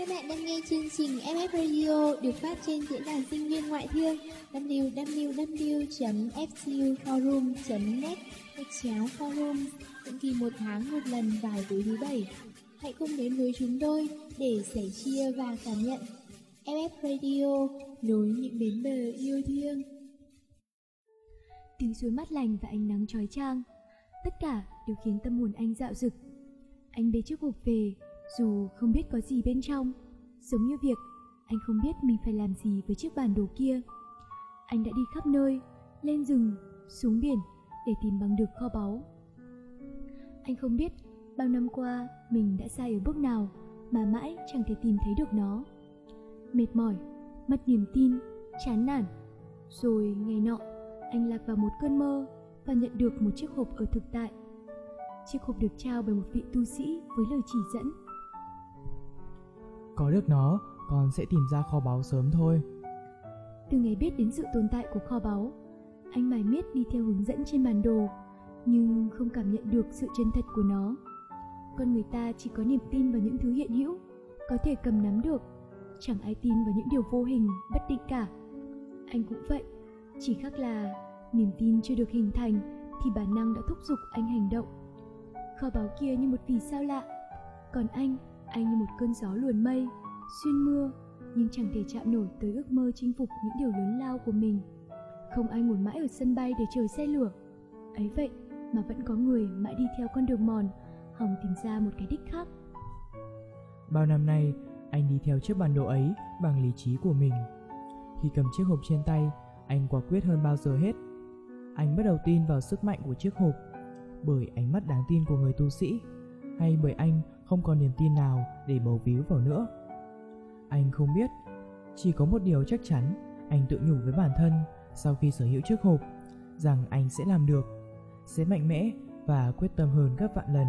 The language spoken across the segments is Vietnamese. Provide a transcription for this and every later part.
Các bạn đang nghe chương trình ff Radio được phát trên diễn đàn sinh viên ngoại thương www.fcuforum.net gạch chéo forum định kỳ một tháng một lần vào tối thứ bảy. Hãy cùng đến với chúng tôi để sẻ chia và cảm nhận ff Radio nối những bến bờ yêu thương. Tiếng suối mát lành và ánh nắng trói trang, tất cả đều khiến tâm hồn anh dạo dực. Anh bế chiếc hộp về, dù không biết có gì bên trong, giống như việc anh không biết mình phải làm gì với chiếc bản đồ kia. Anh đã đi khắp nơi, lên rừng, xuống biển để tìm bằng được kho báu. Anh không biết bao năm qua mình đã sai ở bước nào mà mãi chẳng thể tìm thấy được nó. Mệt mỏi, mất niềm tin, chán nản. Rồi ngày nọ, anh lạc vào một cơn mơ và nhận được một chiếc hộp ở thực tại. Chiếc hộp được trao bởi một vị tu sĩ với lời chỉ dẫn. Có được nó, con sẽ tìm ra kho báu sớm thôi. Từ ngày biết đến sự tồn tại của kho báu, anh mải miết đi theo hướng dẫn trên bản đồ, nhưng không cảm nhận được sự chân thật của nó. Con người ta chỉ có niềm tin vào những thứ hiện hữu, có thể cầm nắm được. Chẳng ai tin vào những điều vô hình, bất định cả. Anh cũng vậy, chỉ khác là niềm tin chưa được hình thành thì bản năng đã thúc giục anh hành động. Kho báu kia như một vì sao lạ, còn anh, anh như một cơn gió luồn mây, xuyên mưa nhưng chẳng thể chạm nổi tới ước mơ chinh phục những điều lớn lao của mình. Không ai ngồi mãi ở sân bay để chờ xe lửa. Ấy vậy mà vẫn có người mãi đi theo con đường mòn, hòng tìm ra một cái đích khác. Bao năm nay, anh đi theo chiếc bản đồ ấy bằng lý trí của mình. Khi cầm chiếc hộp trên tay, anh quả quyết hơn bao giờ hết. Anh bắt đầu tin vào sức mạnh của chiếc hộp bởi ánh mắt đáng tin của người tu sĩ hay bởi anh không còn niềm tin nào để bầu víu vào nữa. Anh không biết, chỉ có một điều chắc chắn, anh tự nhủ với bản thân sau khi sở hữu chiếc hộp rằng anh sẽ làm được, sẽ mạnh mẽ và quyết tâm hơn gấp vạn lần.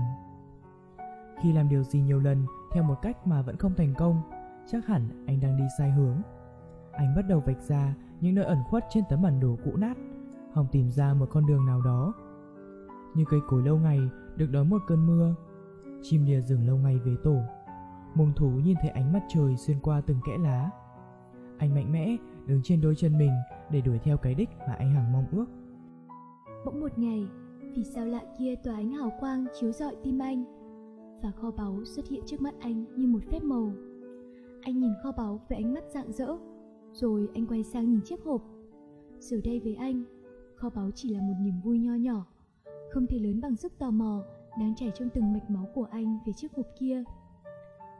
Khi làm điều gì nhiều lần theo một cách mà vẫn không thành công, chắc hẳn anh đang đi sai hướng. Anh bắt đầu vạch ra những nơi ẩn khuất trên tấm bản đồ cũ nát, hòng tìm ra một con đường nào đó. Như cây cối lâu ngày được đón một cơn mưa, chim lìa rừng lâu ngày về tổ, mông thú nhìn thấy ánh mắt trời xuyên qua từng kẽ lá. Anh mạnh mẽ đứng trên đôi chân mình để đuổi theo cái đích mà anh hằng mong ước. Bỗng một ngày, vì sao lạ kia tỏa ánh hào quang chiếu rọi tim anh và kho báu xuất hiện trước mắt anh như một phép màu. Anh nhìn kho báu với ánh mắt rạng rỡ, rồi anh quay sang nhìn chiếc hộp. Giờ đây với anh, kho báu chỉ là một niềm vui nho nhỏ, không thể lớn bằng sức tò mò đang chảy trong từng mạch máu của anh về chiếc hộp kia.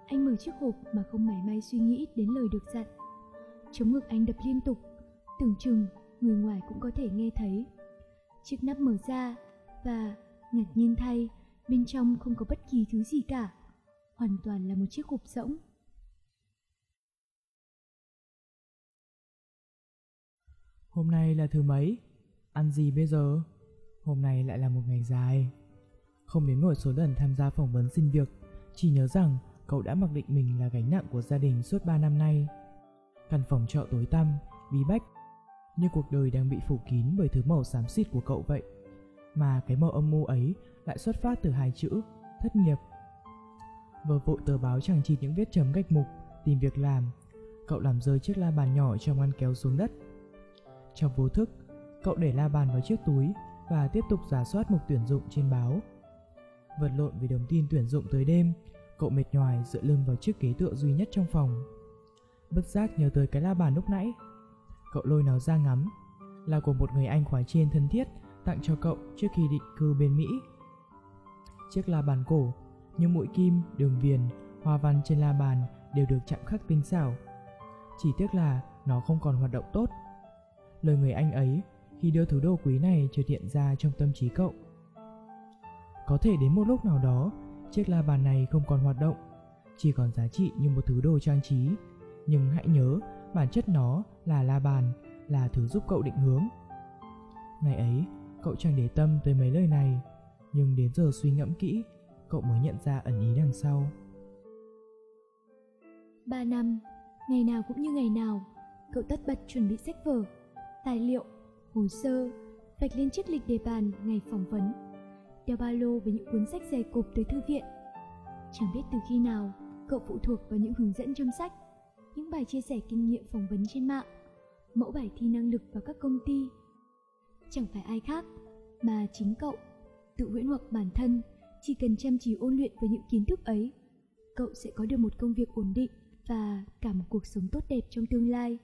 Anh mở chiếc hộp mà không mảy may suy nghĩ đến lời được dặn. Chống ngực anh đập liên tục, tưởng chừng người ngoài cũng có thể nghe thấy. Chiếc nắp mở ra và ngạc nhiên thay, bên trong không có bất kỳ thứ gì cả. Hoàn toàn là một chiếc hộp rỗng. Hôm nay là thứ mấy? Ăn gì bây giờ? Hôm nay lại là một ngày dài. Không đến nổi số lần tham gia phỏng vấn xin việc, chỉ nhớ rằng cậu đã mặc định mình là gánh nặng của gia đình suốt 3 năm nay. Căn phòng trọ tối tăm, bí bách, như cuộc đời đang bị phủ kín bởi thứ màu xám xịt của cậu vậy. Mà cái màu âm mưu ấy lại xuất phát từ hai chữ thất nghiệp. Vừa vội tờ báo chẳng chỉ những viết chấm gạch mục, tìm việc làm, cậu làm rơi chiếc la bàn nhỏ trong ngăn kéo xuống đất. Trong vô thức, cậu để la bàn vào chiếc túi và tiếp tục giả soát mục tuyển dụng trên báo. Vật lộn vì đồng tin tuyển dụng tới đêm, cậu mệt nhoài dựa lưng vào chiếc ghế tựa duy nhất trong phòng. Bất giác nhớ tới cái la bàn lúc nãy. Cậu lôi nó ra ngắm, là của một người anh khóa trên thân thiết tặng cho cậu trước khi định cư bên Mỹ. Chiếc la bàn cổ, như mũi kim, đường viền, hoa văn trên la bàn đều được chạm khắc tinh xảo. Chỉ tiếc là nó không còn hoạt động tốt. Lời người anh ấy khi đưa thứ đồ quý này chợt hiện ra trong tâm trí cậu. Có thể đến một lúc nào đó, chiếc la bàn này không còn hoạt động, chỉ còn giá trị như một thứ đồ trang trí. Nhưng hãy nhớ, bản chất nó là la bàn, là thứ giúp cậu định hướng. Ngày ấy, cậu chẳng để tâm tới mấy lời này, nhưng đến giờ suy ngẫm kỹ, cậu mới nhận ra ẩn ý đằng sau. Ba năm, ngày nào cũng như ngày nào, cậu tất bật chuẩn bị sách vở, tài liệu, hồ sơ, vạch lên chiếc lịch đề bàn ngày phỏng vấn đeo ba lô với những cuốn sách dày cộp tới thư viện. Chẳng biết từ khi nào, cậu phụ thuộc vào những hướng dẫn trong sách, những bài chia sẻ kinh nghiệm phỏng vấn trên mạng, mẫu bài thi năng lực vào các công ty. Chẳng phải ai khác, mà chính cậu, tự huyễn hoặc bản thân, chỉ cần chăm chỉ ôn luyện với những kiến thức ấy, cậu sẽ có được một công việc ổn định và cả một cuộc sống tốt đẹp trong tương lai.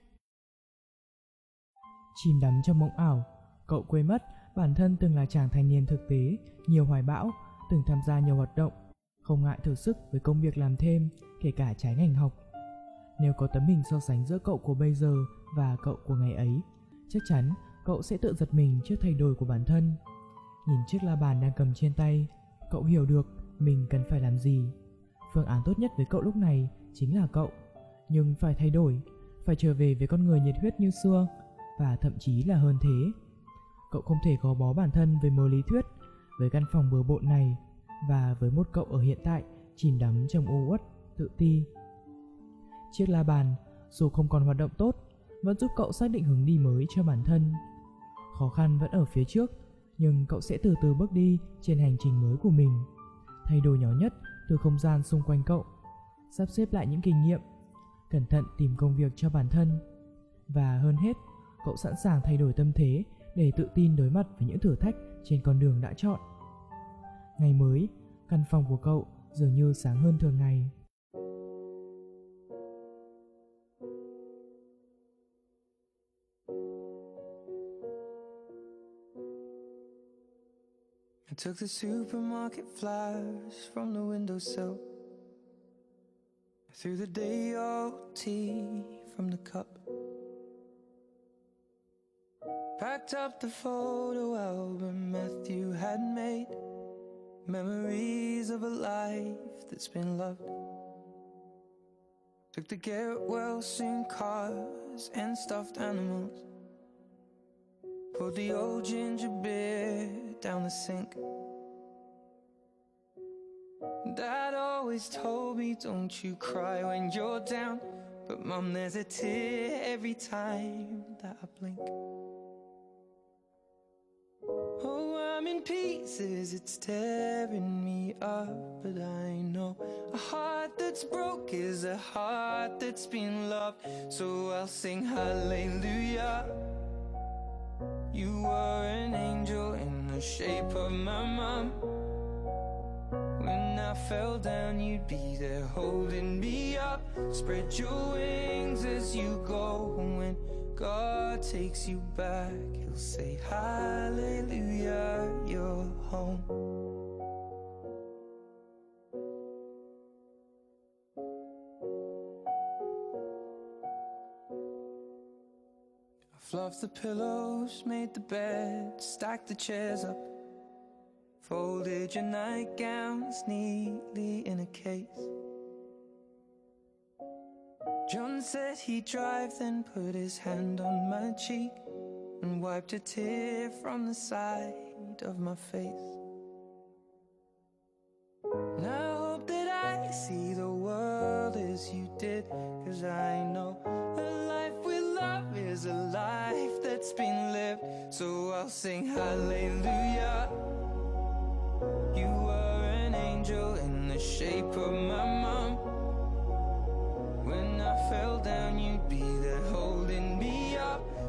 Chìm đắm trong mộng ảo, cậu quên mất bản thân từng là chàng thanh niên thực tế, nhiều hoài bão, từng tham gia nhiều hoạt động, không ngại thử sức với công việc làm thêm, kể cả trái ngành học. Nếu có tấm hình so sánh giữa cậu của bây giờ và cậu của ngày ấy, chắc chắn cậu sẽ tự giật mình trước thay đổi của bản thân. Nhìn chiếc la bàn đang cầm trên tay, cậu hiểu được mình cần phải làm gì. Phương án tốt nhất với cậu lúc này chính là cậu, nhưng phải thay đổi, phải trở về với con người nhiệt huyết như xưa và thậm chí là hơn thế. Cậu không thể gò bó bản thân với mớ lý thuyết, với căn phòng bừa bộn này và với một cậu ở hiện tại chìm đắm trong u uất, tự ti. Chiếc la bàn, dù không còn hoạt động tốt, vẫn giúp cậu xác định hướng đi mới cho bản thân. Khó khăn vẫn ở phía trước, nhưng cậu sẽ từ từ bước đi trên hành trình mới của mình. Thay đổi nhỏ nhất từ không gian xung quanh cậu, sắp xếp lại những kinh nghiệm, cẩn thận tìm công việc cho bản thân. Và hơn hết, cậu sẵn sàng thay đổi tâm thế để tự tin đối mặt với những thử thách trên con đường đã chọn. Ngày mới, căn phòng của cậu dường như sáng hơn thường ngày. I took the supermarket flowers from the windowsill. I threw the day old tea from the cup. Packed up the photo album Matthew had made. Memories of a life that's been loved. Took the get well soon cars and stuffed animals. Poured the old ginger beer down the sink. Dad always told me, don't you cry when you're down. But mum, there's a tear every time that I blink. Oh, I'm in pieces, it's tearing me up. But I know a heart that's broke is a heart that's been loved. So I'll sing hallelujah. You were an angel in the shape of my mom. When I fell down, you'd be there holding me up. Spread your wings as you go. When God takes you back, He'll say, Hallelujah, you're home. I fluffed the pillows, made the bed, stacked the chairs up. Folded your nightgowns neatly in a case. Said he'd drive, then put his hand on my cheek and wiped a tear from the side of my face. And I hope that I see the world as you did, cause I know a life with love is a life that's been lived. So I'll sing hallelujah. You were an angel in the shape of my mom.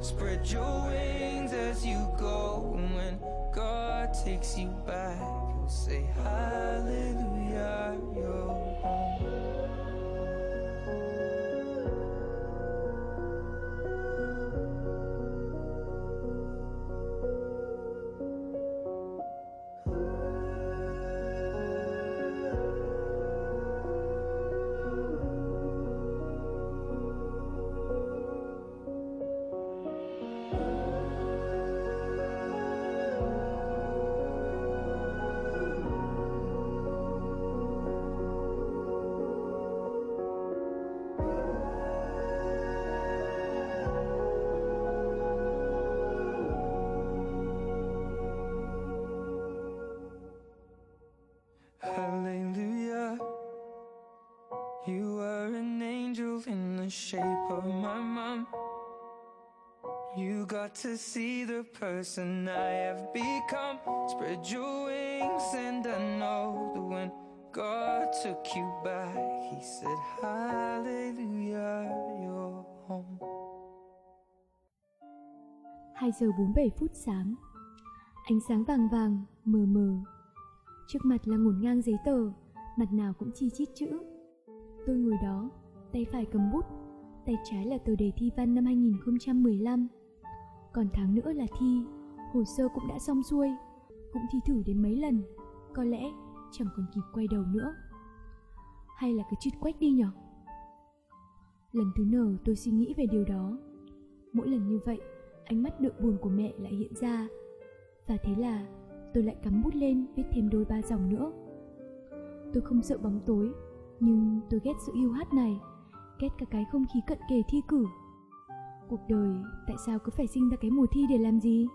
Spread your wings as you go. When God takes you got to see the person I have become. Spread your wings, and I know that when God took you back. He said, Hallelujah, you're home. 2 giờ 47 phút sáng. Ánh sáng vàng vàng, mờ mờ. Trước mặt là ngổn ngang giấy tờ, mặt nào cũng chi chít chữ. Tôi ngồi đó, tay phải cầm bút, tay trái là tờ đề thi văn năm 2015. Còn tháng nữa là thi, hồ sơ cũng đã xong xuôi, cũng thi thử đến mấy lần, có lẽ chẳng còn kịp quay đầu nữa. Hay là cái chít quách đi nhở? Lần thứ nở tôi suy nghĩ về điều đó. Mỗi lần như vậy, ánh mắt đượm buồn của mẹ lại hiện ra. Và thế là tôi lại cắm bút lên viết thêm đôi ba dòng nữa. Tôi không sợ bóng tối, nhưng tôi ghét sự yêu hắt này, ghét cả cái không khí cận kề thi cử. Cuộc đời tại sao cứ phải sinh ra cái mùa thi để làm gì?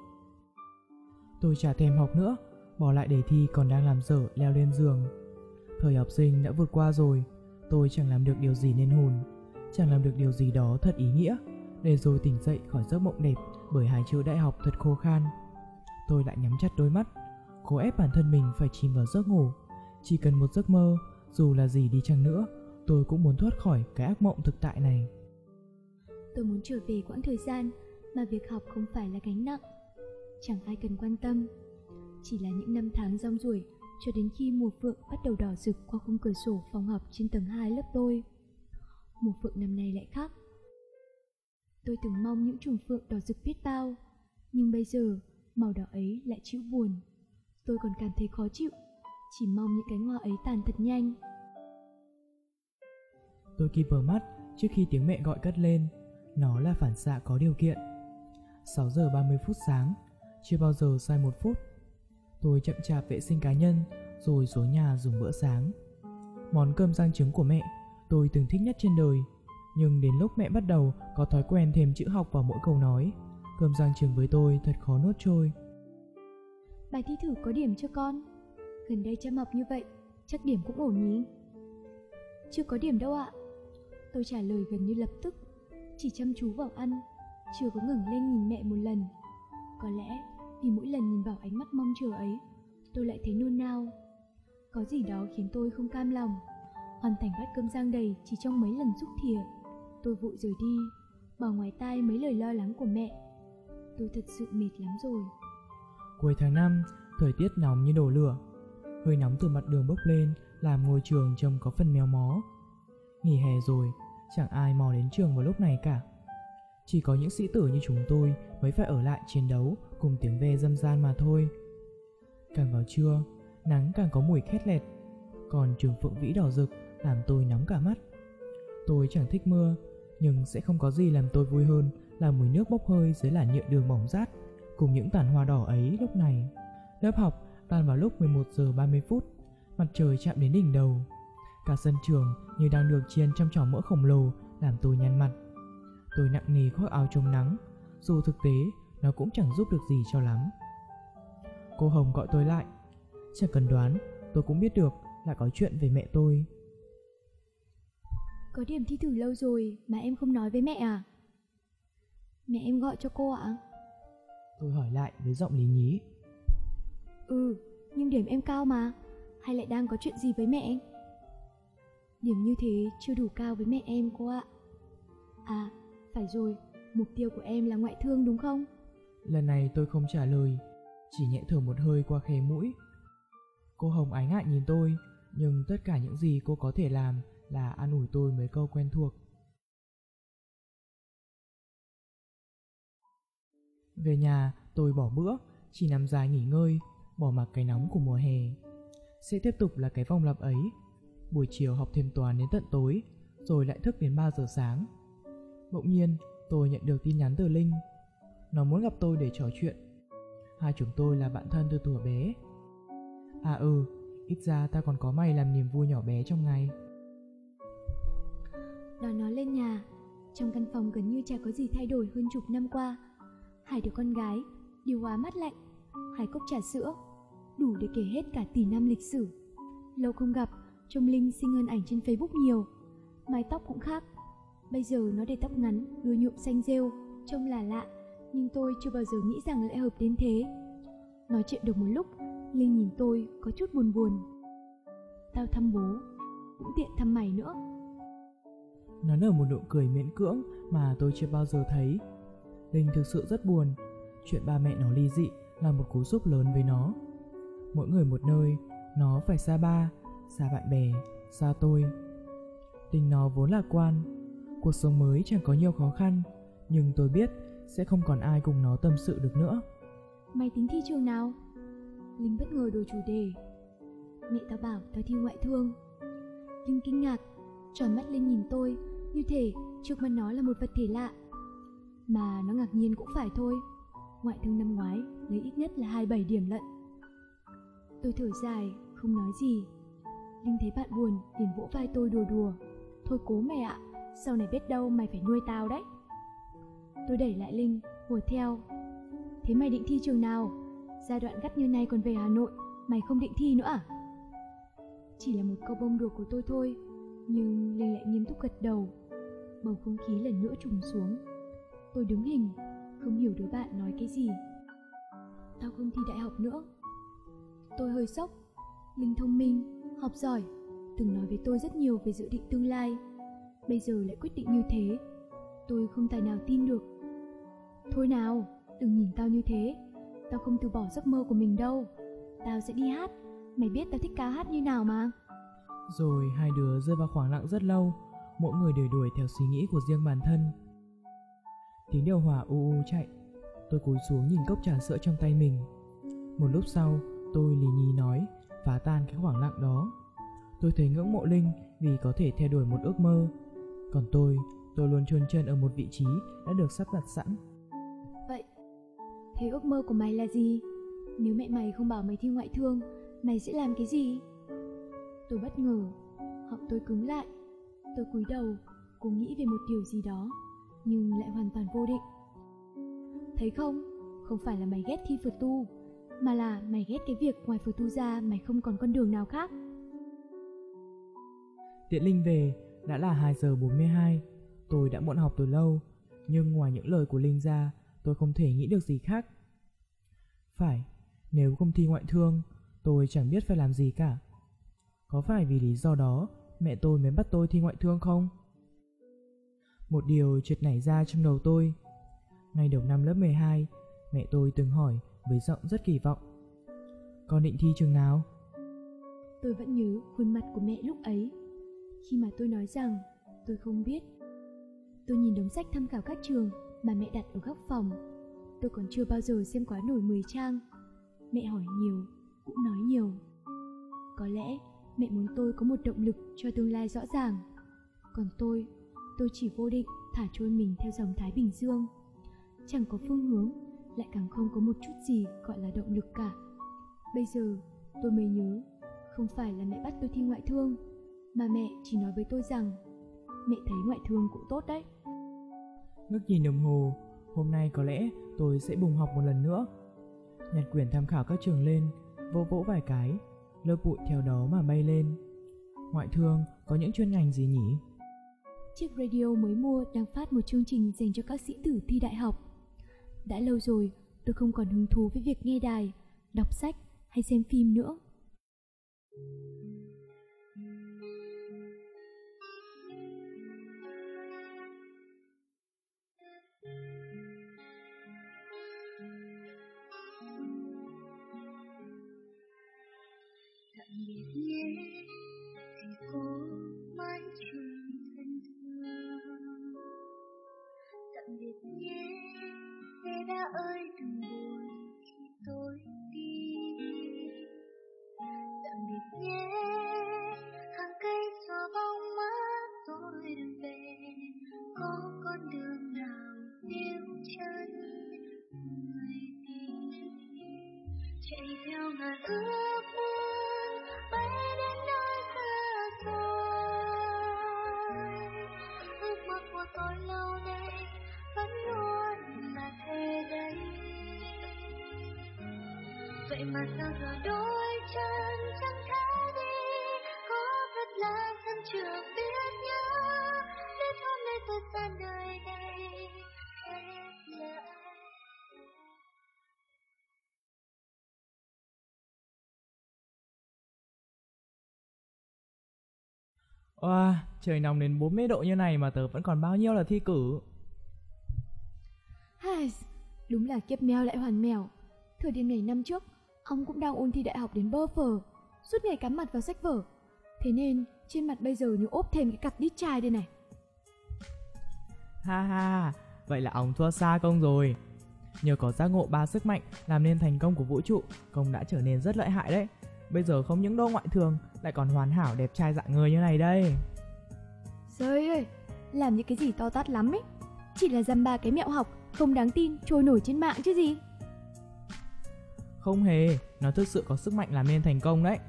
Tôi chả thèm học nữa, bỏ lại đề thi còn đang làm dở leo lên giường. Thời học sinh đã vượt qua rồi, tôi chẳng làm được điều gì nên hồn, chẳng làm được điều gì đó thật ý nghĩa, để rồi tỉnh dậy khỏi giấc mộng đẹp bởi hai chữ đại học thật khô khan. Tôi lại nhắm chặt đôi mắt, cố ép bản thân mình phải chìm vào giấc ngủ. Chỉ cần một giấc mơ, dù là gì đi chăng nữa, tôi cũng muốn thoát khỏi cái ác mộng thực tại này. Tôi muốn trở về quãng thời gian mà việc học không phải là gánh nặng. Chẳng ai cần quan tâm. Chỉ là những năm tháng rong ruổi cho đến khi mùa phượng bắt đầu đỏ rực qua khung cửa sổ phòng học trên tầng 2 lớp tôi. Mùa phượng năm nay lại khác. Tôi từng mong những chùm phượng đỏ rực biết bao, nhưng bây giờ màu đỏ ấy lại chịu buồn. Tôi còn cảm thấy khó chịu, chỉ mong những cánh hoa ấy tàn thật nhanh. Tôi kịp vờ mắt trước khi tiếng mẹ gọi cất lên. Nó là phản xạ có điều kiện. 6 giờ 30 phút sáng, chưa bao giờ sai một phút. Tôi chậm chạp vệ sinh cá nhân, rồi xuống nhà dùng bữa sáng. Món cơm rang trứng của mẹ, tôi từng thích nhất trên đời. Nhưng đến lúc mẹ bắt đầu có thói quen thêm chữ học vào mỗi câu nói, cơm rang trứng với tôi thật khó nuốt trôi. Bài thi thử có điểm cho con. Gần đây chăm học như vậy, chắc điểm cũng ổn nhỉ? Chưa có điểm đâu ạ. Tôi trả lời gần như lập tức, chỉ chăm chú vào ăn, chưa có ngẩng lên nhìn mẹ một lần. Có lẽ vì mỗi lần nhìn vào ánh mắt mong chờ ấy, tôi lại thấy nôn nao. Có gì đó khiến tôi không cam lòng. Hoàn thành bát cơm rang đầy chỉ trong mấy lần xúc thìa. Tôi vội rời đi, bỏ ngoài tai mấy lời lo lắng của mẹ. Tôi thật sự mệt lắm rồi. Cuối tháng 5, thời tiết nóng như đổ lửa. Hơi nóng từ mặt đường bốc lên làm ngôi trường trông có phần méo mó. Nghỉ hè rồi, chẳng ai mò đến trường vào lúc này cả. Chỉ có những sĩ tử như chúng tôi mới phải ở lại chiến đấu cùng tiếng ve dâm gian mà thôi. Càng vào trưa, nắng càng có mùi khét lẹt, còn trường phượng vĩ đỏ rực làm tôi nóng cả mắt. Tôi chẳng thích mưa, nhưng sẽ không có gì làm tôi vui hơn là mùi nước bốc hơi dưới làn nhựa đường mỏng rát cùng những tàn hoa đỏ ấy lúc này. Lớp học tan vào lúc 11 giờ 30 phút, mặt trời chạm đến đỉnh đầu. Cả sân trường như đang được chiên trong chảo mỡ khổng lồ làm tôi nhăn mặt. Tôi nặng nề khoác áo chống nắng, dù thực tế nó cũng chẳng giúp được gì cho lắm. Cô Hồng gọi tôi lại. Chẳng cần đoán, tôi cũng biết được là có chuyện về mẹ tôi. Có điểm thi thử lâu rồi mà em không nói với mẹ à? Mẹ em gọi cho cô ạ? Tôi hỏi lại với giọng lý nhí. Ừ, nhưng điểm em cao mà. Hay lại đang có chuyện gì với mẹ? Điểm như thế chưa đủ cao với mẹ em cô ạ. À, phải rồi, mục tiêu của em là ngoại thương đúng không? Lần này tôi không trả lời, chỉ nhẹ thở một hơi qua khe mũi. Cô Hồng ái ngại nhìn tôi, nhưng tất cả những gì cô có thể làm là an ủi tôi mấy câu quen thuộc. Về nhà, tôi bỏ bữa, chỉ nằm dài nghỉ ngơi, bỏ mặc cái nóng của mùa hè. Sẽ tiếp tục là cái vòng lặp ấy. Buổi chiều học thêm toán đến tận tối, rồi lại thức đến 3 giờ sáng. Bỗng nhiên, tôi nhận được tin nhắn từ Linh. Nó muốn gặp tôi để trò chuyện. Hai chúng tôi là bạn thân từ tuổi bé. À ừ, ít ra ta còn có mày làm niềm vui nhỏ bé trong ngày. Đón nó lên nhà, trong căn phòng gần như chả có gì thay đổi hơn chục năm qua. Hai đứa con gái, điều hòa mát lạnh, hai cốc trà sữa, đủ để kể hết cả tỷ năm lịch sử. Lâu không gặp, trông Linh xinh hơn ảnh trên Facebook nhiều. Mái tóc cũng khác. Bây giờ nó để tóc ngắn, đuôi nhuộm xanh rêu, trông là lạ, nhưng tôi chưa bao giờ nghĩ rằng lại hợp đến thế. Nói chuyện được một lúc, Linh nhìn tôi có chút buồn buồn. Tao thăm bố, cũng tiện thăm mày nữa. Nó nở một nụ cười miễn cưỡng mà tôi chưa bao giờ thấy. Linh thực sự rất buồn. Chuyện ba mẹ nó ly dị là một cú sốc lớn với nó. Mỗi người một nơi, nó phải xa ba, xa bạn bè, xa tôi. Tình nó vốn lạc quan. Cuộc sống mới chẳng có nhiều khó khăn, nhưng tôi biết sẽ không còn ai cùng nó tâm sự được nữa. Mày tính thi trường nào? Linh bất ngờ đổi chủ đề. Mẹ tao bảo tao thi ngoại thương. Linh kinh ngạc, tròn mắt lên nhìn tôi, như thể trước mặt nó là một vật thể lạ. Mà nó ngạc nhiên cũng phải thôi. Ngoại thương năm ngoái lấy ít nhất là 27 điểm lận. Tôi thở dài, không nói gì. Linh thấy bạn buồn, liền vỗ vai tôi đùa đùa. Thôi cố mẹ ạ, sau này biết đâu mày phải nuôi tao đấy. Tôi đẩy lại Linh, ngồi theo. Thế mày định thi trường nào? Giai đoạn gắt như này còn về Hà Nội, mày không định thi nữa à? Chỉ là một câu bông đùa của tôi thôi, nhưng Linh lại nghiêm túc gật đầu. Bầu không khí lần nữa trùng xuống. Tôi đứng hình, không hiểu đứa bạn nói cái gì. Tao không thi đại học nữa. Tôi hơi sốc. Linh thông minh, học giỏi, từng nói với tôi rất nhiều về dự định tương lai. Bây giờ lại quyết định như thế. Tôi không tài nào tin được. Thôi nào, đừng nhìn tao như thế. Tao không từ bỏ giấc mơ của mình đâu. Tao sẽ đi hát. Mày biết tao thích ca hát như nào mà. Rồi hai đứa rơi vào khoảng lặng rất lâu, mỗi người đều đuổi theo suy nghĩ của riêng bản thân. Tiếng điều hòa u u chạy, tôi cúi xuống nhìn cốc trà sữa trong tay mình. Một lúc sau, tôi lì nhì nói, phá tan cái khoảng lặng đó. Tôi thấy ngưỡng mộ Linh vì có thể theo đuổi một ước mơ. Còn tôi, tôi luôn chôn chân ở một vị trí đã được sắp đặt sẵn. Vậy, thế ước mơ của mày là gì? Nếu mẹ mày không bảo mày thi ngoại thương, mày sẽ làm cái gì? Tôi bất ngờ, họng tôi cứng lại. Tôi cúi đầu, cố nghĩ về một điều gì đó, nhưng lại hoàn toàn vô định. Thấy không, không phải là mày ghét thi phượt tu, mà là mày ghét cái việc ngoài phượt tu ra mày không còn con đường nào khác. Tiện Linh về, đã là 2 giờ 42. Tôi đã muộn học từ lâu, nhưng ngoài những lời của Linh ra, tôi không thể nghĩ được gì khác. Phải, nếu không thi ngoại thương, tôi chẳng biết phải làm gì cả. Có phải vì lý do đó mẹ tôi mới bắt tôi thi ngoại thương không? Một điều chợt nảy ra trong đầu tôi. Ngày đầu năm lớp 12, mẹ tôi từng hỏi với giọng rất kỳ vọng. Con định thi trường nào? Tôi vẫn nhớ khuôn mặt của mẹ lúc ấy. Khi mà tôi nói rằng tôi không biết. Tôi nhìn đống sách tham khảo các trường mà mẹ đặt ở góc phòng. Tôi còn chưa bao giờ xem quá nổi 10 trang. Mẹ hỏi nhiều, cũng nói nhiều. Có lẽ mẹ muốn tôi có một động lực cho tương lai rõ ràng. Còn tôi, tôi chỉ vô định thả trôi mình theo dòng Thái Bình Dương. Chẳng có phương hướng, lại càng không có một chút gì gọi là động lực cả. Bây giờ, tôi mới nhớ, không phải là mẹ bắt tôi thi ngoại thương, mà mẹ chỉ nói với tôi rằng mẹ thấy ngoại thương cũng tốt đấy. Ngước nhìn đồng hồ, hôm nay có lẽ tôi sẽ bùng học một lần nữa. Nhặt quyển tham khảo các trường lên, vỗ vỗ vài cái, lớp bụi theo đó mà bay lên. Ngoại thương có những chuyên ngành gì nhỉ? Chiếc radio mới mua đang phát một chương trình dành cho các sĩ tử thi đại học. Đã lâu rồi, tôi không còn hứng thú với việc nghe đài, đọc sách hay xem phim nữa. Trời nóng đến 40 độ như này mà tớ vẫn còn bao nhiêu là thi cử. Hai, đúng là kiếp mèo lại hoàn mèo. Thời điểm này năm trước, ông cũng đang ôn thi đại học đến bơ phờ, suốt ngày cắm mặt vào sách vở. Thế nên trên mặt bây giờ như ốp thêm cái cặp đít chai đây này. Ha ha, vậy là ông thua xa công rồi. Nhờ có giác ngộ ba sức mạnh làm nên thành công của vũ trụ, công đã trở nên rất lợi hại đấy. Bây giờ không những đô ngoại thường, lại còn hoàn hảo đẹp trai dạng người như này đây. Rơi ơi, làm những cái gì to tát lắm ấy. Chỉ là dăm ba cái mẹo học, không đáng tin, trôi nổi trên mạng chứ gì. Không hề, nó thực sự có sức mạnh làm nên thành công đấy.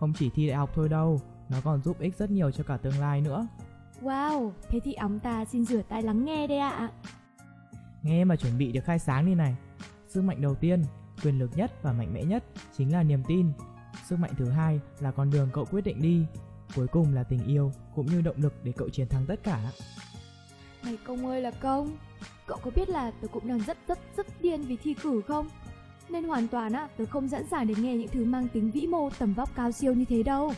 Không chỉ thi đại học thôi đâu, nó còn giúp ích rất nhiều cho cả tương lai nữa. Wow, thế thì óng ta xin rửa tai lắng nghe đây ạ. Nghe mà chuẩn bị được khai sáng đi này. Sức mạnh đầu tiên, quyền lực nhất và mạnh mẽ nhất chính là niềm tin. Sức mạnh thứ hai là con đường cậu quyết định đi. Cuối cùng là tình yêu cũng như động lực để cậu chiến thắng tất cả. Này công ơi là công, cậu có biết là tớ cũng đang rất rất rất điên vì thi cử không? Nên hoàn toàn á, tớ không sẵn sàng để nghe những thứ mang tính vĩ mô tầm vóc cao siêu như thế đâu.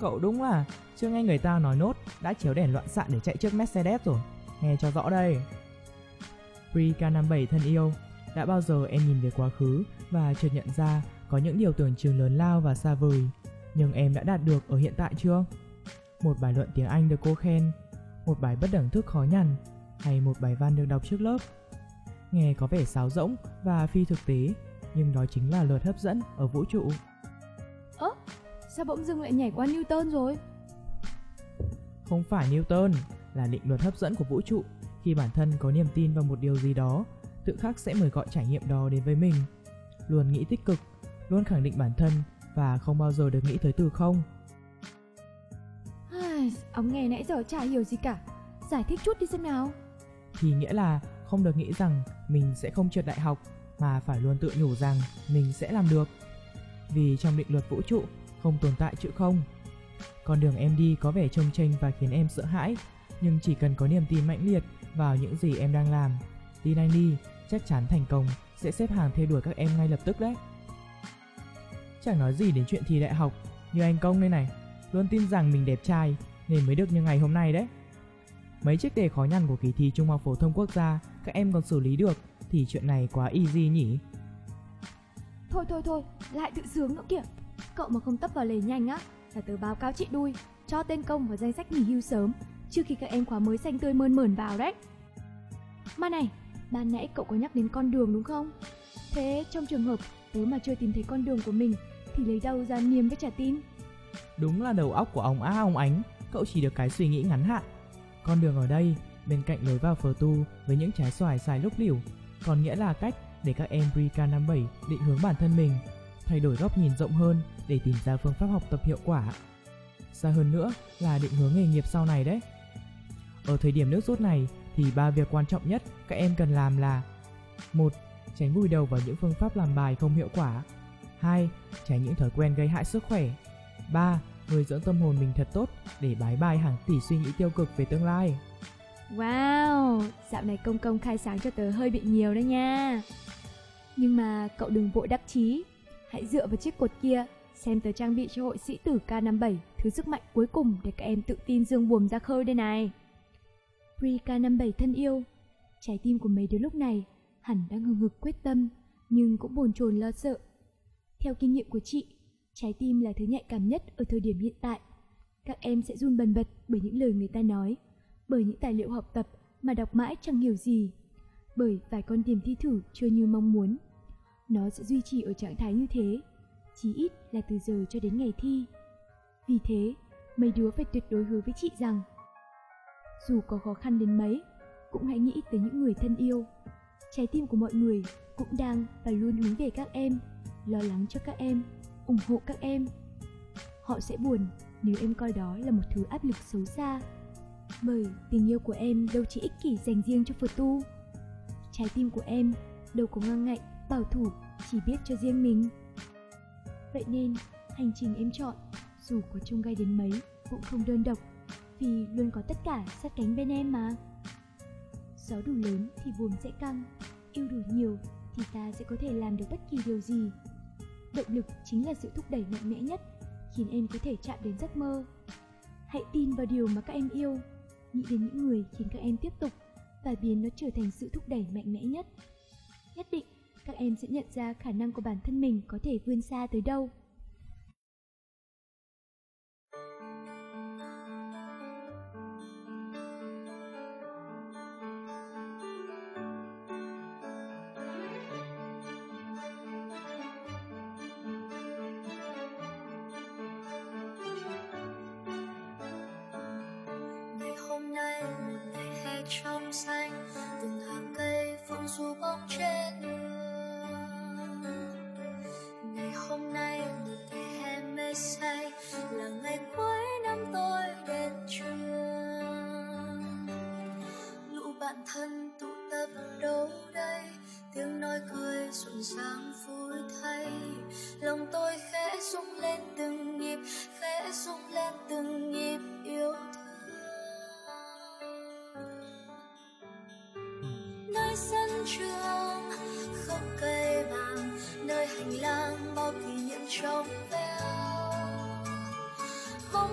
Cậu đúng là chưa nghe người ta nói nốt đã chiếu đèn loạn xạ để chạy trước Mercedes rồi. Nghe cho rõ đây. Pri K57 thân yêu, đã bao giờ em nhìn về quá khứ và chợt nhận ra có những điều tưởng chừng lớn lao và xa vời, nhưng em đã đạt được ở hiện tại chưa? Một bài luận tiếng Anh được cô khen, một bài bất đẳng thức khó nhằn, hay một bài văn được đọc trước lớp. Nghe có vẻ sáo rỗng và phi thực tế, nhưng đó chính là luật hấp dẫn ở vũ trụ. Ơ, sao bỗng dưng lại nhảy qua Newton rồi? Không phải Newton, là định luật hấp dẫn của vũ trụ. Khi bản thân có niềm tin vào một điều gì đó, tự khắc sẽ mời gọi trải nghiệm đó đến với mình. Luôn nghĩ tích cực, luôn khẳng định bản thân và không bao giờ được nghĩ tới từ không. Ông nghe nãy giờ chả hiểu gì cả. Giải thích chút đi xem nào. Thì nghĩa là không được nghĩ rằng mình sẽ không trượt đại học mà phải luôn tự nhủ rằng mình sẽ làm được. Vì trong định luật vũ trụ không tồn tại chữ không. Con đường em đi có vẻ trông chênh và khiến em sợ hãi, nhưng chỉ cần có niềm tin mãnh liệt vào những gì em đang làm, tin anh đi, chắc chắn thành công sẽ xếp hàng theo đuổi các em ngay lập tức đấy. Chẳng nói gì đến chuyện thi đại học, như anh Công đây này, luôn tin rằng mình đẹp trai nên mới được như ngày hôm nay đấy. Mấy chiếc đề khó nhằn của kỳ thi Trung học phổ thông quốc gia các em còn xử lý được thì chuyện này quá easy nhỉ? Thôi thôi thôi, lại tự sướng nữa kìa. Cậu mà không tấp vào lề nhanh á, là tớ báo cáo chị đuôi, cho tên công vào danh sách nghỉ hưu sớm, trước khi các em khóa mới xanh tươi mơn mởn vào đấy. Mà này, ban nãy cậu có nhắc đến con đường đúng không? Thế trong trường hợp tớ mà chưa tìm thấy con đường của mình thì lấy đâu ra niềm với trả tin? Đúng là đầu óc của ông á ông ánh, cậu chỉ được cái suy nghĩ ngắn hạn. Con đường ở đây, bên cạnh lối vào phờ tu với những trái xoài xài lúc liều, còn nghĩa là cách để các em Brika 57 định hướng bản thân mình, thay đổi góc nhìn rộng hơn để tìm ra phương pháp học tập hiệu quả. Xa hơn nữa là định hướng nghề nghiệp sau này đấy. Ở thời điểm nước rút này thì ba việc quan trọng nhất các em cần làm là một Tránh vùi đầu vào những phương pháp làm bài không hiệu quả 2. Tránh những thói quen gây hại sức khỏe 3. Nuôi dưỡng tâm hồn mình thật tốt để bái bài hàng tỷ suy nghĩ tiêu cực về tương lai Wow, dạo này công công khai sáng cho tớ hơi bị nhiều đấy nha. Nhưng mà cậu đừng vội đắc chí, hãy dựa vào chiếc cột kia, xem tớ trang bị cho hội sĩ tử K57 thứ sức mạnh cuối cùng để các em tự tin dương buồm ra khơi đây này. Pre K57 thân yêu, trái tim của mấy đứa lúc này hẳn đang hừng hực quyết tâm, nhưng cũng bồn chồn lo sợ. Theo kinh nghiệm của chị, trái tim là thứ nhạy cảm nhất ở thời điểm hiện tại. Các em sẽ run bần bật bởi những lời người ta nói, bởi những tài liệu học tập mà đọc mãi chẳng hiểu gì, bởi vài con điểm thi thử chưa như mong muốn. Nó sẽ duy trì ở trạng thái như thế, chí ít là từ giờ cho đến ngày thi. Vì thế, mấy đứa phải tuyệt đối hứa với chị rằng dù có khó khăn đến mấy, cũng hãy nghĩ tới những người thân yêu. Trái tim của mọi người cũng đang và luôn hướng về các em, lo lắng cho các em, ủng hộ các em. Họ sẽ buồn nếu em coi đó là một thứ áp lực xấu xa bởi tình yêu của em đâu chỉ ích kỷ dành riêng cho Phật tu. Trái tim của em đâu có ngang ngạnh, bảo thủ, chỉ biết cho riêng mình. Vậy nên, hành trình em chọn, dù có trông gai đến mấy, cũng không đơn độc Vì luôn có tất cả sát cánh bên em mà. Gió đủ lớn thì buồm sẽ căng Yêu đủ nhiều thì ta sẽ có thể làm được bất kỳ điều gì. Động lực chính là sự thúc đẩy mạnh mẽ nhất Khiến em có thể chạm đến giấc mơ Hãy tin vào điều mà các em yêu, nghĩ đến những người khiến các em tiếp tục và biến nó trở thành sự thúc đẩy mạnh mẽ nhất. Nhất định, các em sẽ nhận ra khả năng của bản thân mình có thể vươn xa tới đâu. say là ngày cuối năm tôi đến trường. Lũ bạn thân tụ tập đâu đây? Tiếng nói cười rộn ràng vui thay lòng tôi khẽ rung lên từng nhịp, khẽ rung lên từng nhịp yêu thương. Nơi sân trường khóc cây vàng, nơi hành lang bao kỷ niệm trong veo.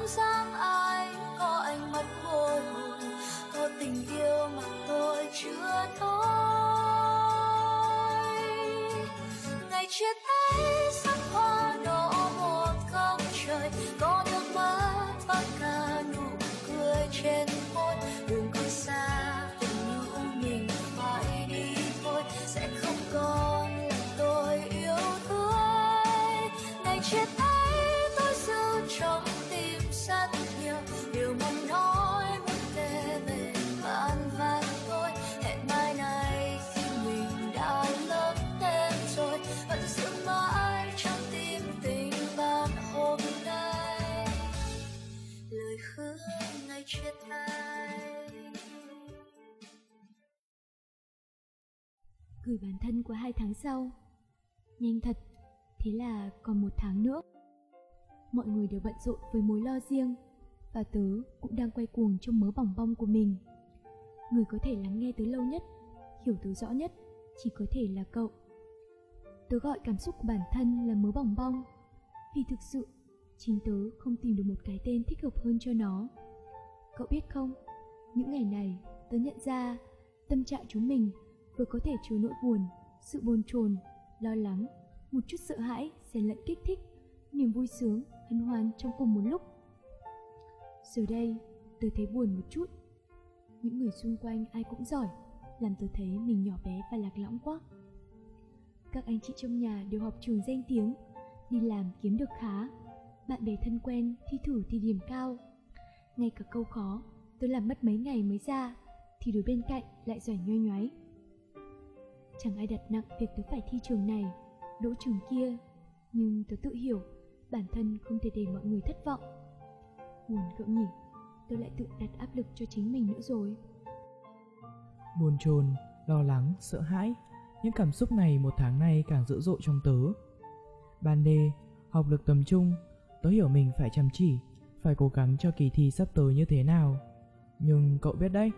Sáng gửi bản thân của hai tháng sau. Nhanh thật, thế là còn một tháng nữa. Mọi người đều bận rộn với mối lo riêng, và tớ cũng đang quay cuồng trong mớ bỏng bong của mình. Người có thể lắng nghe tớ lâu nhất, hiểu tớ rõ nhất, chỉ có thể là cậu. Tớ gọi cảm xúc của bản thân là mớ bỏng bong, vì thực sự chính tớ không tìm được một cái tên thích hợp hơn cho nó. Cậu biết không, những ngày này tớ nhận ra tâm trạng chúng mình vừa có thể chứa nỗi buồn, sự bồn chồn, lo lắng, một chút sợ hãi xen lẫn kích thích, niềm vui sướng, hân hoan trong cùng một lúc. Giờ đây, tôi thấy buồn một chút. Những người xung quanh ai cũng giỏi, làm tôi thấy mình nhỏ bé và lạc lõng quá. Các anh chị trong nhà đều học trường danh tiếng, đi làm kiếm được khá, bạn bè thân quen thi thử thì điểm cao. Ngay cả câu khó, tôi làm mất mấy ngày mới ra, thì đối bên cạnh lại giỏi nhoi nhoáy Chẳng ai đặt nặng việc tớ phải thi trường này, đỗ trường kia, nhưng tớ tự hiểu bản thân không thể để mọi người thất vọng. Buồn cậu nhỉ, tớ lại tự đặt áp lực cho chính mình nữa rồi. Buồn chồn, lo lắng, sợ hãi, những cảm xúc này một tháng nay càng dữ dội trong tớ. Ban đề, học lực tầm trung, tớ hiểu mình phải chăm chỉ, phải cố gắng cho kỳ thi sắp tới như thế nào. Nhưng cậu biết đấy,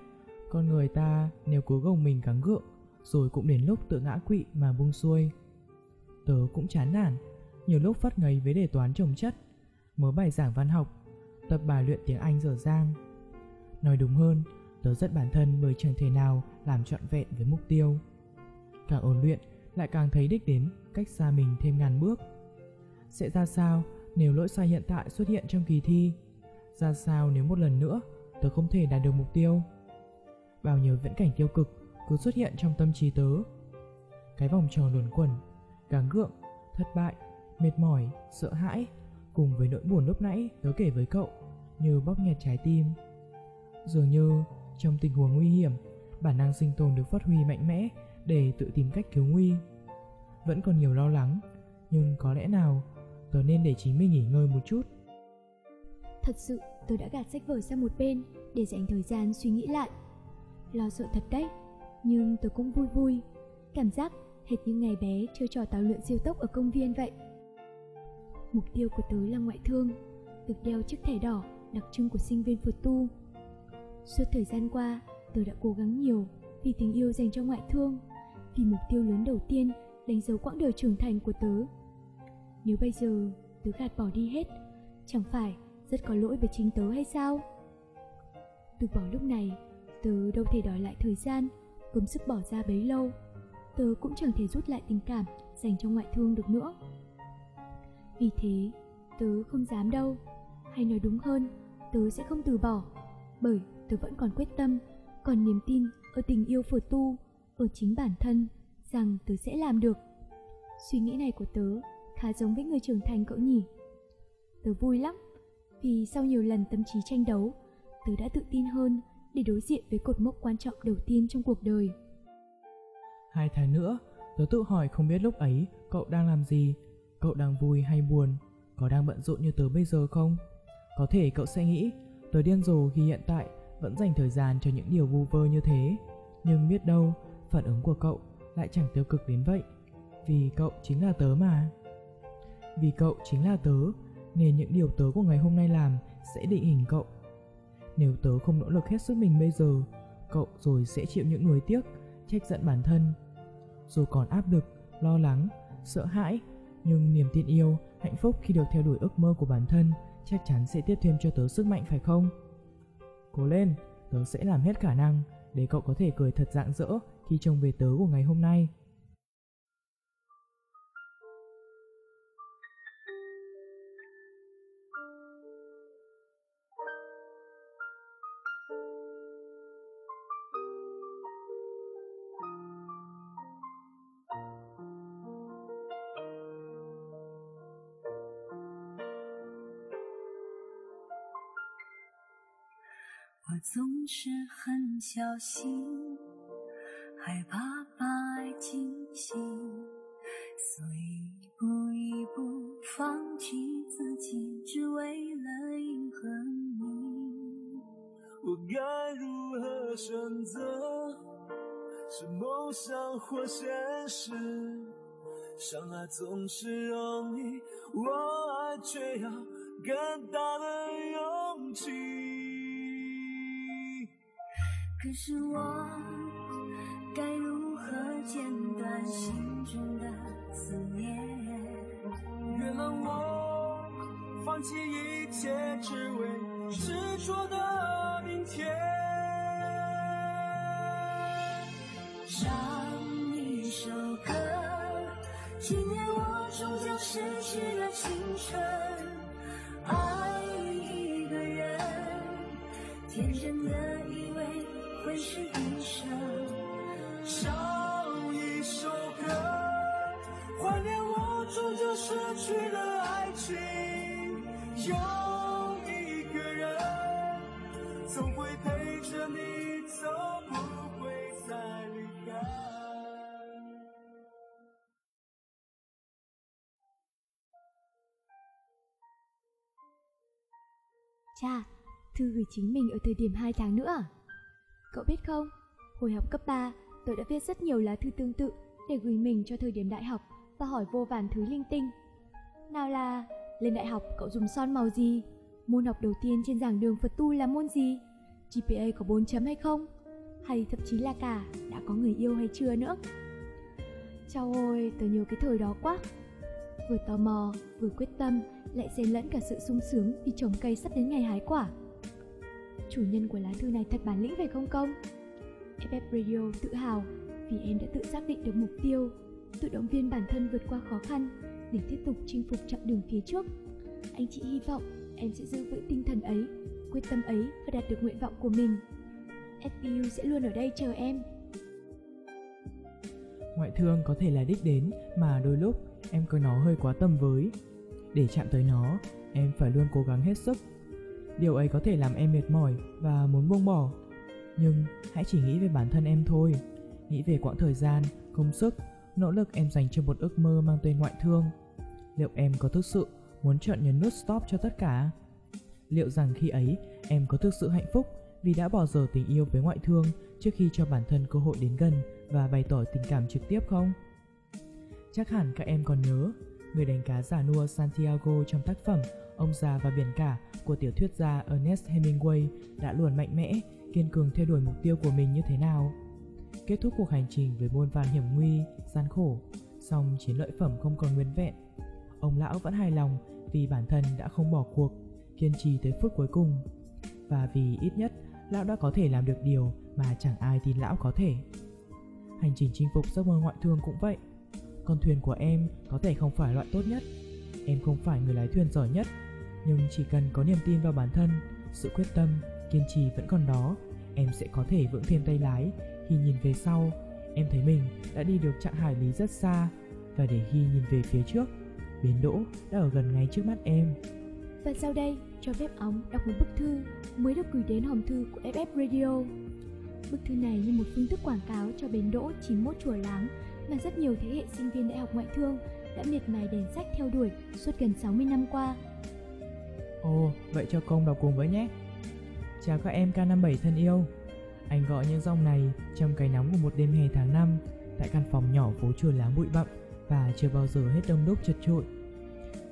con người ta nếu cố gồng mình gắng gượng rồi cũng đến lúc tự ngã quỵ mà buông xuôi. Tớ cũng chán nản, nhiều lúc phát ngấy với đề toán trồng chất, mở bài giảng văn học, tập bài luyện tiếng Anh dở dang. Nói đúng hơn, tớ rất bản thân bởi chẳng thể nào làm trọn vẹn với mục tiêu. Càng ôn luyện, lại càng thấy đích đến cách xa mình thêm ngàn bước. Sẽ ra sao nếu lỗi sai hiện tại xuất hiện trong kỳ thi? Ra sao nếu một lần nữa tớ không thể đạt được mục tiêu? Bao nhiêu viễn cảnh tiêu cực cứ xuất hiện trong tâm trí tớ. Cái vòng tròn luẩn quẩn, gắng gượng, thất bại, mệt mỏi, sợ hãi cùng với nỗi buồn lúc nãy tớ kể với cậu như bóp nghẹt trái tim. Dường như trong tình huống nguy hiểm, bản năng sinh tồn được phát huy mạnh mẽ để tự tìm cách cứu nguy. Vẫn còn nhiều lo lắng, nhưng có lẽ nào tớ nên để chính mình nghỉ ngơi một chút. Thật sự, tớ đã gạt sách vở sang một bên để dành thời gian suy nghĩ lại. Lo sợ thật đấy, nhưng tôi cũng vui vui. Cảm giác hệt như ngày bé chơi trò tàu lượn siêu tốc ở công viên vậy. Mục tiêu của tớ là ngoại thương được đeo chiếc thẻ đỏ đặc trưng của sinh viên Phật tu. Suốt thời gian qua tớ đã cố gắng nhiều vì tình yêu dành cho ngoại thương vì mục tiêu lớn đầu tiên đánh dấu quãng đời trưởng thành của tớ. Nếu bây giờ tớ gạt bỏ đi hết chẳng phải rất có lỗi với chính tớ hay sao? Từ bỏ lúc này, tớ đâu thể đòi lại thời gian, công sức bỏ ra bấy lâu. Tớ cũng chẳng thể rút lại tình cảm dành cho ngoại thương được nữa. Vì thế, tớ không dám đâu, hay nói đúng hơn, tớ sẽ không từ bỏ, bởi tớ vẫn còn quyết tâm, còn niềm tin ở tình yêu phở tu, ở chính bản thân, rằng tớ sẽ làm được. Suy nghĩ này của tớ khá giống với người trưởng thành cậu nhỉ. Tớ vui lắm, vì sau nhiều lần tâm trí tranh đấu, tớ đã tự tin hơn để đối diện với cột mốc quan trọng đầu tiên trong cuộc đời. Hai tháng nữa, tớ tự hỏi không biết lúc ấy cậu đang làm gì, cậu đang vui hay buồn, có đang bận rộn như tớ bây giờ không? Có thể cậu sẽ nghĩ, tớ điên rồ khi hiện tại vẫn dành thời gian cho những điều vu vơ như thế. Nhưng biết đâu, phản ứng của cậu lại chẳng tiêu cực đến vậy. Vì cậu chính là tớ mà. Vì cậu chính là tớ, nên những điều tớ của ngày hôm nay làm sẽ định hình cậu. Nếu tớ không nỗ lực hết sức mình bây giờ, cậu rồi sẽ chịu những nuối tiếc, trách giận bản thân. Dù còn áp lực, lo lắng, sợ hãi, nhưng niềm tin yêu, hạnh phúc khi được theo đuổi ước mơ của bản thân chắc chắn sẽ tiếp thêm cho tớ sức mạnh phải không? Cố lên, tớ sẽ làm hết khả năng để cậu có thể cười thật rạng rỡ khi trông về tớ của ngày hôm nay. 是很小心，害怕把爱惊醒，所以一步一步放弃自己，只为了迎合你。我该如何选择？是梦想或现实？相爱总是容易，我爱却要更大的勇气。可是我该如何剪断心中的思念？原谅我，放弃一切，只为执着的明天。唱一首歌，纪念我终将逝去的青春。Cha, thư gửi chính mình ở thời điểm 2 tháng nữa à? Cậu biết không, hồi học cấp 3, tôi đã viết rất nhiều lá thư tương tự để gửi mình cho thời điểm đại học và hỏi vô vàn thứ linh tinh. Nào là, lên đại học cậu dùng son màu gì? Môn học đầu tiên trên giảng đường Phật tu là môn gì? GPA có 4 chấm hay không? Hay thậm chí là cả đã có người yêu hay chưa nữa? Chào ôi, tớ nhớ cái thời đó quá. Vừa tò mò, vừa quyết tâm, lại xen lẫn cả sự sung sướng vì trồng cây sắp đến ngày hái quả. Chủ nhân của lá thư này thật bản lĩnh phải không công? FF Radio tự hào vì em đã tự xác định được mục tiêu, tự động viên bản thân vượt qua khó khăn để tiếp tục chinh phục chặng đường phía trước. Anh chị hy vọng em sẽ giữ vững tinh thần ấy, quyết tâm ấy và đạt được nguyện vọng của mình. FPU sẽ luôn ở đây chờ em. Ngoại thương có thể là đích đến mà đôi lúc em coi nó hơi quá tầm với. Để chạm tới nó, em phải luôn cố gắng hết sức. Điều ấy có thể làm em mệt mỏi và muốn buông bỏ. Nhưng hãy chỉ nghĩ về bản thân em thôi. Nghĩ về quãng thời gian, công sức, nỗ lực em dành cho một ước mơ mang tên ngoại thương. Liệu em có thực sự muốn chọn nhấn nút stop cho tất cả? Liệu rằng khi ấy em có thực sự hạnh phúc vì đã bỏ dở tình yêu với ngoại thương trước khi cho bản thân cơ hội đến gần và bày tỏ tình cảm trực tiếp không? Chắc hẳn các em còn nhớ, người đánh cá giả nua Santiago trong tác phẩm Ông già và biển cả của tiểu thuyết gia Ernest Hemingway đã luôn mạnh mẽ, kiên cường theo đuổi mục tiêu của mình như thế nào. Kết thúc cuộc hành trình với muôn vàn hiểm nguy, gian khổ, song chiến lợi phẩm không còn nguyên vẹn. Ông lão vẫn hài lòng vì bản thân đã không bỏ cuộc, kiên trì tới phút cuối cùng. Và vì ít nhất lão đã có thể làm được điều mà chẳng ai tin lão có thể. Hành trình chinh phục giấc mơ ngoại thương cũng vậy. Con thuyền của em có thể không phải loại tốt nhất. Em không phải người lái thuyền giỏi nhất, nhưng chỉ cần có niềm tin vào bản thân, sự quyết tâm, kiên trì vẫn còn đó, em sẽ có thể vững thêm tay lái khi nhìn về sau. Em thấy mình đã đi được chặng hải lý rất xa và để khi nhìn về phía trước, bến đỗ đã ở gần ngay trước mắt em. Và sau đây, cho phép ống đọc một bức thư mới được gửi đến hòm thư của FF Radio. Bức thư này như một phương thức quảng cáo cho bến đỗ 91 chùa láng mà rất nhiều thế hệ sinh viên đại học ngoại thương đã miệt mài đèn sách theo đuổi suốt gần 60 năm qua. Ồ, vậy cho công đọc cùng với nhé. Chào các em K57 thân yêu. Anh gọi những dòng này trong cái nóng của một đêm hè tháng 5 tại căn phòng nhỏ phố chùa láng bụi bặm và chưa bao giờ hết đông đúc chật trội.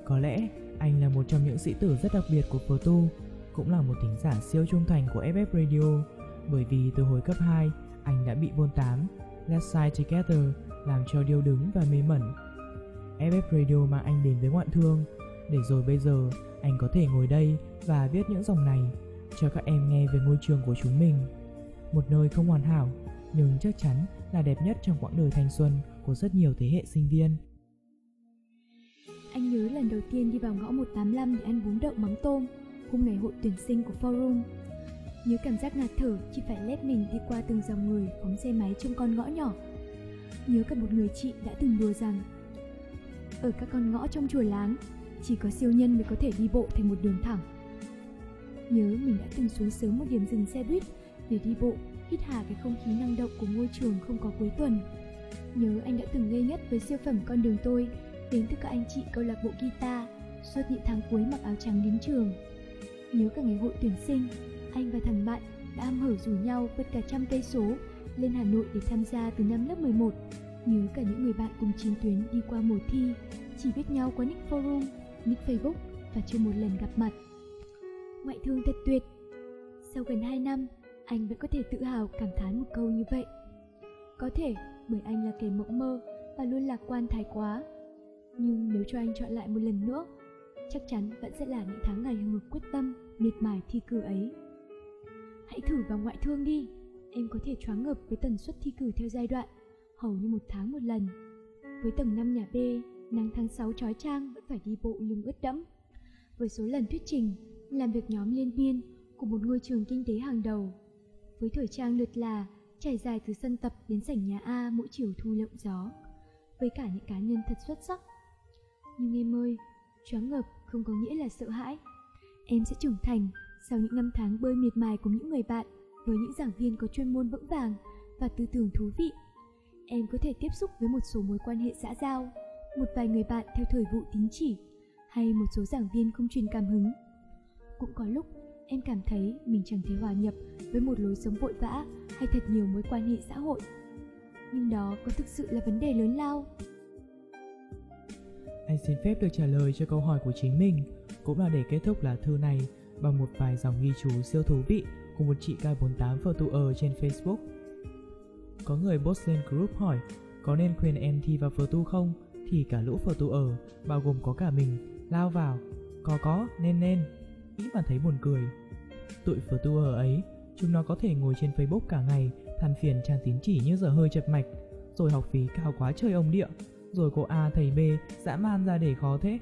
Có lẽ anh là một trong những sĩ tử rất đặc biệt của Phở Tu, cũng là một thính giả siêu trung thành của FF Radio, bởi vì từ hồi cấp 2, anh đã bị Vol 8, Let's Side Together làm cho điêu đứng và mê mẩn. FF Radio mang anh đến với ngoạn thương, để rồi bây giờ anh có thể ngồi đây và viết những dòng này cho các em nghe về ngôi trường của chúng mình. Một nơi không hoàn hảo, nhưng chắc chắn là đẹp nhất trong quãng đời thanh xuân của rất nhiều thế hệ sinh viên. Anh nhớ lần đầu tiên đi vào ngõ 185 để ăn bún đậu mắm tôm, hôm ngày hội tuyển sinh của forum. Nhớ cảm giác ngạt thở chỉ phải lết mình đi qua từng dòng người phóng xe máy trong con ngõ nhỏ. Nhớ cả một người chị đã từng đùa rằng ở các con ngõ trong chùa láng chỉ có siêu nhân mới có thể đi bộ thành một đường thẳng. Nhớ mình đã từng xuống sớm một điểm dừng xe buýt để đi bộ, hít hà cái không khí năng động của ngôi trường không có cuối tuần. Nhớ anh đã từng ngây ngất với siêu phẩm con đường tôi đến từ các anh chị câu lạc bộ guitar suốt những tháng cuối mặc áo trắng đến trường. Nhớ cả ngày hội tuyển sinh, anh và thằng bạn đã am hở rủ nhau vượt cả trăm cây số lên Hà Nội để tham gia từ năm lớp 11. Nhớ cả những người bạn cùng chiến tuyến đi qua mùa thi, chỉ biết nhau qua nick forum, nick Facebook và chưa một lần gặp mặt. Ngoại thương thật tuyệt. Sau gần 2 năm, anh vẫn có thể tự hào cảm thán một câu như vậy. Có thể bởi anh là kẻ mộng mơ và luôn lạc quan thái quá. Nhưng nếu cho anh chọn lại một lần nữa, chắc chắn vẫn sẽ là những tháng ngày hừng hực quyết tâm, miệt mài thi cử ấy. Hãy thử vào ngoại thương đi, em có thể choáng ngợp với tần suất thi cử theo giai đoạn, hầu như một tháng một lần. Với tầng 5 nhà B, nắng tháng 6 trói trang vẫn phải đi bộ lưng ướt đẫm. Với số lần thuyết trình, làm việc nhóm liên viên của một ngôi trường kinh tế hàng đầu. Với thời trang lượt là, trải dài từ sân tập đến sảnh nhà A mỗi chiều thu lộng gió. Với cả những cá nhân thật xuất sắc. Nhưng em ơi, choáng ngợp không có nghĩa là sợ hãi. Em sẽ trưởng thành sau những năm tháng bơi miệt mài cùng những người bạn với những giảng viên có chuyên môn vững vàng và tư tưởng thú vị. Em có thể tiếp xúc với một số mối quan hệ xã giao, một vài người bạn theo thời vụ tín chỉ, hay một số giảng viên không truyền cảm hứng. Cũng có lúc em cảm thấy mình chẳng thể hòa nhập với một lối sống vội vã hay thật nhiều mối quan hệ xã hội. Nhưng đó có thực sự là vấn đề lớn lao. Anh xin phép được trả lời cho câu hỏi của chính mình, cũng là để kết thúc lá thư này bằng một vài dòng ghi chú siêu thú vị của một chị K48 phở ở trên Facebook. Có người post lên group hỏi có nên khuyên em thi vào phở tu không thì cả lũ phở ở, bao gồm có cả mình, lao vào. Có có, nên nên. Nghĩ mà thấy buồn cười. Tụi phở tu ở ấy, chúng nó có thể ngồi trên Facebook cả ngày than phiền trang tín chỉ như giờ hơi chật mạch, rồi học phí cao quá trời ông địa, rồi cô A thầy B dã man ra để khó thế.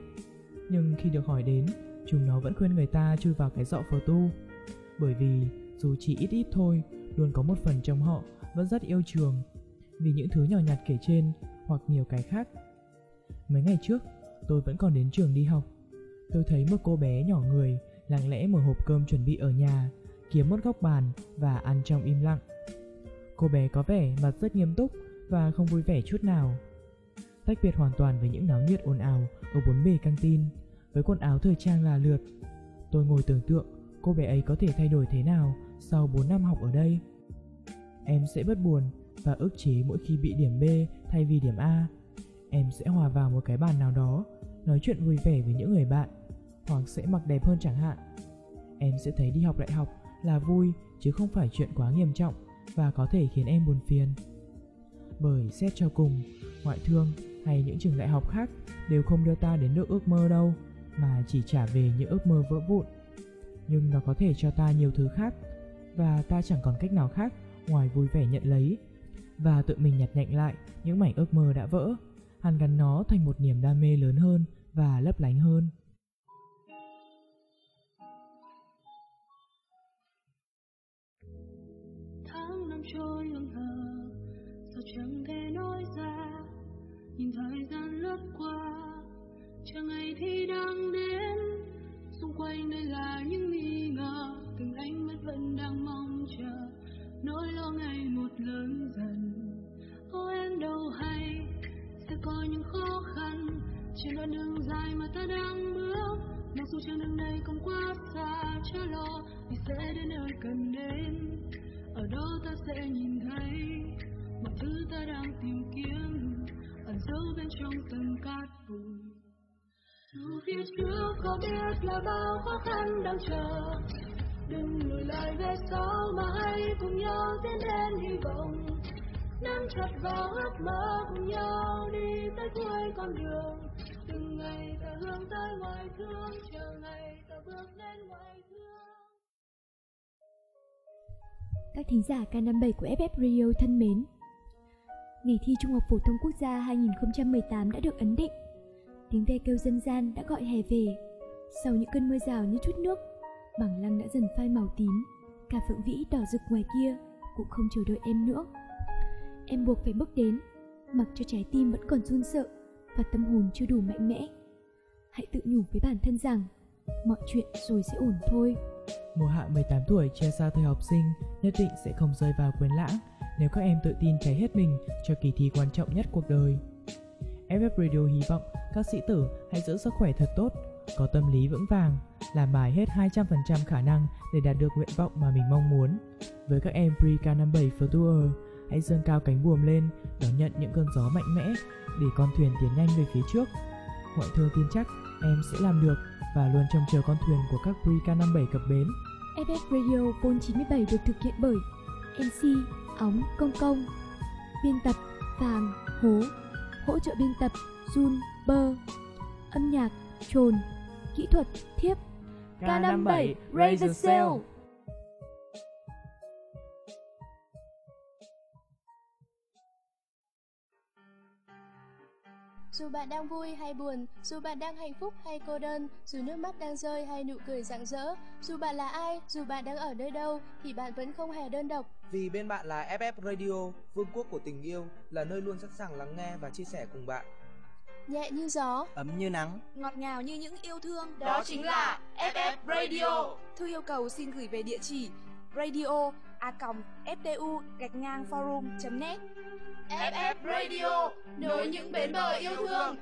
Nhưng khi được hỏi đến, chúng nó vẫn khuyên người ta chui vào cái dọ phở tu. Bởi vì dù chỉ ít ít thôi, luôn có một phần trong họ vẫn rất yêu trường. Vì những thứ nhỏ nhặt kể trên hoặc nhiều cái khác. Mấy ngày trước, tôi vẫn còn đến trường đi học. Tôi thấy một cô bé nhỏ người lặng lẽ mở hộp cơm chuẩn bị ở nhà, kiếm một góc bàn và ăn trong im lặng. Cô bé có vẻ mặt rất nghiêm túc và không vui vẻ chút nào. Tách biệt hoàn toàn với những náo nhiệt ồn ào ở bốn bề căng tin, với quần áo thời trang là lượt. Tôi ngồi tưởng tượng cô bé ấy có thể thay đổi thế nào sau 4 năm học ở đây. Em sẽ bất buồn và ức chế mỗi khi bị điểm B thay vì điểm A. Em sẽ hòa vào một cái bàn nào đó, nói chuyện vui vẻ với những người bạn, hoặc sẽ mặc đẹp hơn chẳng hạn. Em sẽ thấy đi học đại học là vui chứ không phải chuyện quá nghiêm trọng và có thể khiến em buồn phiền. Bởi xét cho cùng, ngoại thương hay những trường đại học khác đều không đưa ta đến được ước mơ đâu, mà chỉ trả về những ước mơ vỡ vụn nhưng nó có thể cho ta nhiều thứ khác và ta chẳng còn cách nào khác ngoài vui vẻ nhận lấy. Và tự mình nhặt nhạnh lại những mảnh ước mơ đã vỡ, hàn gắn nó thành một niềm đam mê lớn hơn và lấp lánh hơn. Tháng năm trôi hững hờ sao chẳng thể nói ra. Nhìn thời gian lướt qua, chờ ngày thì đang đến, xung quanh đây là những nghi ngờ ánh mắt vẫn đang mong chờ, nỗi lo ngày một lớn dần. Ô em đâu hay, sẽ có những khó khăn. Trên đoạn đường dài mà ta đang bước, mặc dù chặng đường này còn quá xa, chớ lo vì sẽ đến nơi cần đến. Ở đó ta sẽ nhìn thấy mọi thứ ta đang tìm kiếm, ẩn giấu bên trong từng cát bụi dù phía trước có biết là bao khó khăn đang chờ đừng lùi lại về sau mà hãy cùng nhau tiến đến hy vọng nắm chặt vào ước mơ cùng nhau đi tới cuối con đường. Từng ngày ta hướng tới ngoài thương, chờ ngày ta bước đến ngoài thương. Các thính giả K57 của FF Radio thân mến, Ngày thi Trung học phổ thông quốc gia 2018 đã được ấn định. Tiếng ve kêu dân gian đã gọi hè về. Sau những cơn mưa rào như chút nước Bảng lăng đã dần phai màu tím. Cả phượng vĩ đỏ rực ngoài kia Cũng không chờ đợi em nữa. Em buộc phải bước đến Mặc cho trái tim vẫn còn run sợ Và tâm hồn chưa đủ mạnh mẽ. Hãy tự nhủ với bản thân rằng Mọi chuyện rồi sẽ ổn thôi. Mùa hạ 18 tuổi chia xa thời học sinh nhất định sẽ không rơi vào quên lãng nếu các em tự tin cháy hết mình cho kỳ thi quan trọng nhất cuộc đời. FF Radio hy vọng các sĩ tử hãy giữ sức khỏe thật tốt, có tâm lý vững vàng, làm bài hết 200% khả năng để đạt được nguyện vọng mà mình mong muốn. Với các em Pre K57 Future, hãy dâng cao cánh buồm lên, đón nhận những cơn gió mạnh mẽ để con thuyền tiến nhanh về phía trước. Ngoại thương tin chắc em sẽ làm được và luôn trông chờ con thuyền của các Pre K57 cập bến. FF Radio Vol 97 được thực hiện bởi MC Óng Công Công Biên tập Vàng Hố Hỗ trợ biên tập Jun Bơ Âm nhạc Trồn Kỹ thuật Thiếp K57 Raise the Sail Dù bạn đang vui hay buồn, dù bạn đang hạnh phúc hay cô đơn, dù nước mắt đang rơi hay nụ cười rạng rỡ, dù bạn là ai, dù bạn đang ở nơi đâu, thì bạn vẫn không hề đơn độc. Vì bên bạn là FF Radio, vương quốc của tình yêu, là nơi luôn sẵn sàng lắng nghe và chia sẻ cùng bạn. Nhẹ như gió, ấm như nắng, ngọt ngào như những yêu thương. Đó chính là FF Radio. Thư yêu cầu xin gửi về địa chỉ radio a ftu gạch ngang forum net. FF Radio nối những bến bờ yêu thương